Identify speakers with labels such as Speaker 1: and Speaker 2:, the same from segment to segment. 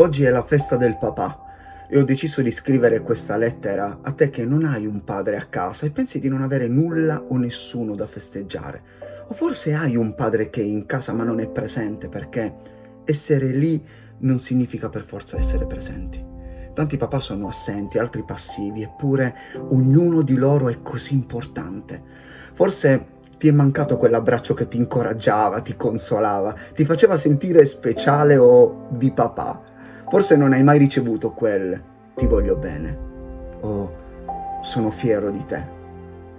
Speaker 1: Oggi è la festa del papà e ho deciso di scrivere questa lettera a te che non hai un padre a casa e pensi di non avere nulla o nessuno da festeggiare. O forse hai un padre che è in casa ma non è presente perché essere lì non significa per forza essere presenti. Tanti papà sono assenti, altri passivi, eppure ognuno di loro è così importante. Forse ti è mancato quell'abbraccio che ti incoraggiava, ti consolava, ti faceva sentire speciale o di papà. Forse non hai mai ricevuto quel ti voglio bene o sono fiero di te.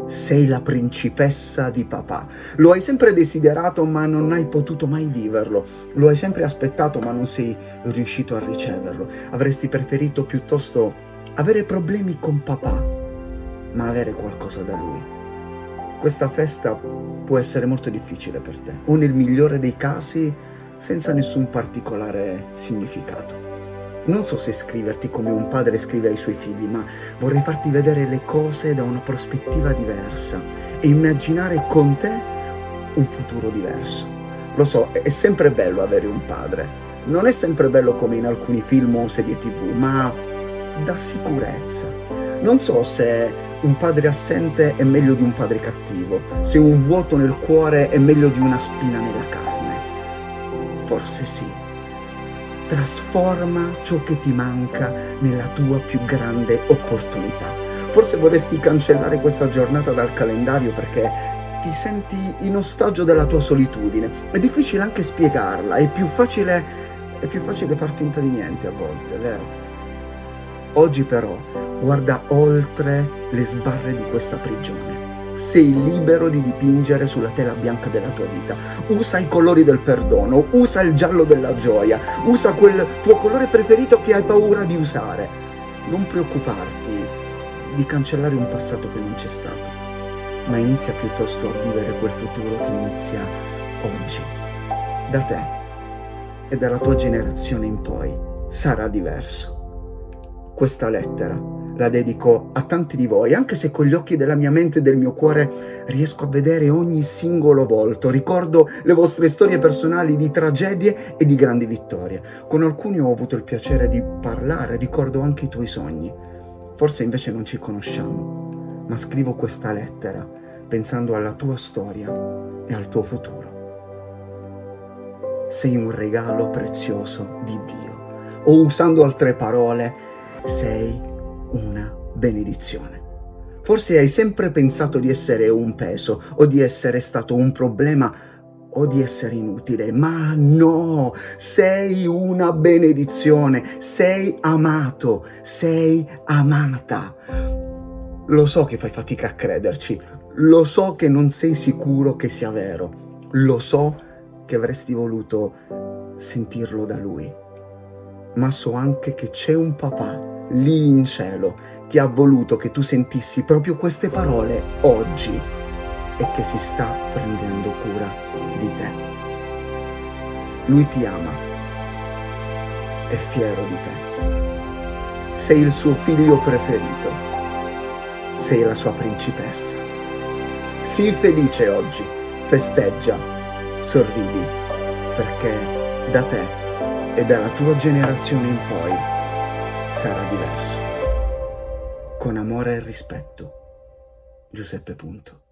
Speaker 1: Sei la principessa di papà. Lo hai sempre desiderato ma non hai potuto mai viverlo. Lo hai sempre aspettato ma non sei riuscito a riceverlo. Avresti preferito piuttosto avere problemi con papà, ma avere qualcosa da lui. Questa festa può essere molto difficile per te, o nel migliore dei casi senza nessun particolare significato. Non so se scriverti come un padre scrive ai suoi figli, ma vorrei farti vedere le cose da una prospettiva diversa e immaginare con te un futuro diverso. Lo so, è sempre bello avere un padre. Non è sempre bello come in alcuni film o serie tv, ma dà sicurezza. Non so se un padre assente è meglio di un padre cattivo, se un vuoto nel cuore è meglio di una spina nella carne. Forse sì trasforma ciò che ti manca nella tua più grande opportunità. Forse vorresti cancellare questa giornata dal calendario perché ti senti in ostaggio della tua solitudine. È difficile anche spiegarla, è più facile, è più facile far finta di niente a volte, vero? Oggi però guarda oltre le sbarre di questa prigione sei libero di dipingere sulla tela bianca della tua vita. Usa i colori del perdono, usa il giallo della gioia, usa quel tuo colore preferito che hai paura di usare. Non preoccuparti di cancellare un passato che non c'è stato, ma inizia piuttosto a vivere quel futuro che inizia oggi. Da te e dalla tua generazione in poi sarà diverso. Questa lettera la dedico a tanti di voi, anche se con gli occhi della mia mente e del mio cuore riesco a vedere ogni singolo volto, ricordo le vostre storie personali di tragedie e di grandi vittorie. Con alcuni ho avuto il piacere di parlare, ricordo anche i tuoi sogni. Forse invece non ci conosciamo, ma scrivo questa lettera pensando alla tua storia e al tuo futuro. Sei un regalo prezioso di Dio, o usando altre parole, sei una benedizione. Forse hai sempre pensato di essere un peso o di essere stato un problema o di essere inutile, ma no, sei una benedizione, sei amato, sei amata. Lo so che fai fatica a crederci, lo so che non sei sicuro che sia vero, lo so che avresti voluto sentirlo da lui, ma so anche che c'è un papà lì in cielo, ti ha voluto che tu sentissi proprio queste parole oggi e che si sta prendendo cura di te. Lui ti ama, è fiero di te. Sei il suo figlio preferito, sei la sua principessa. Sii felice oggi, festeggia, sorridi, perché da te e dalla tua generazione in poi sarà diverso. Con amore e rispetto. Giuseppe Punto.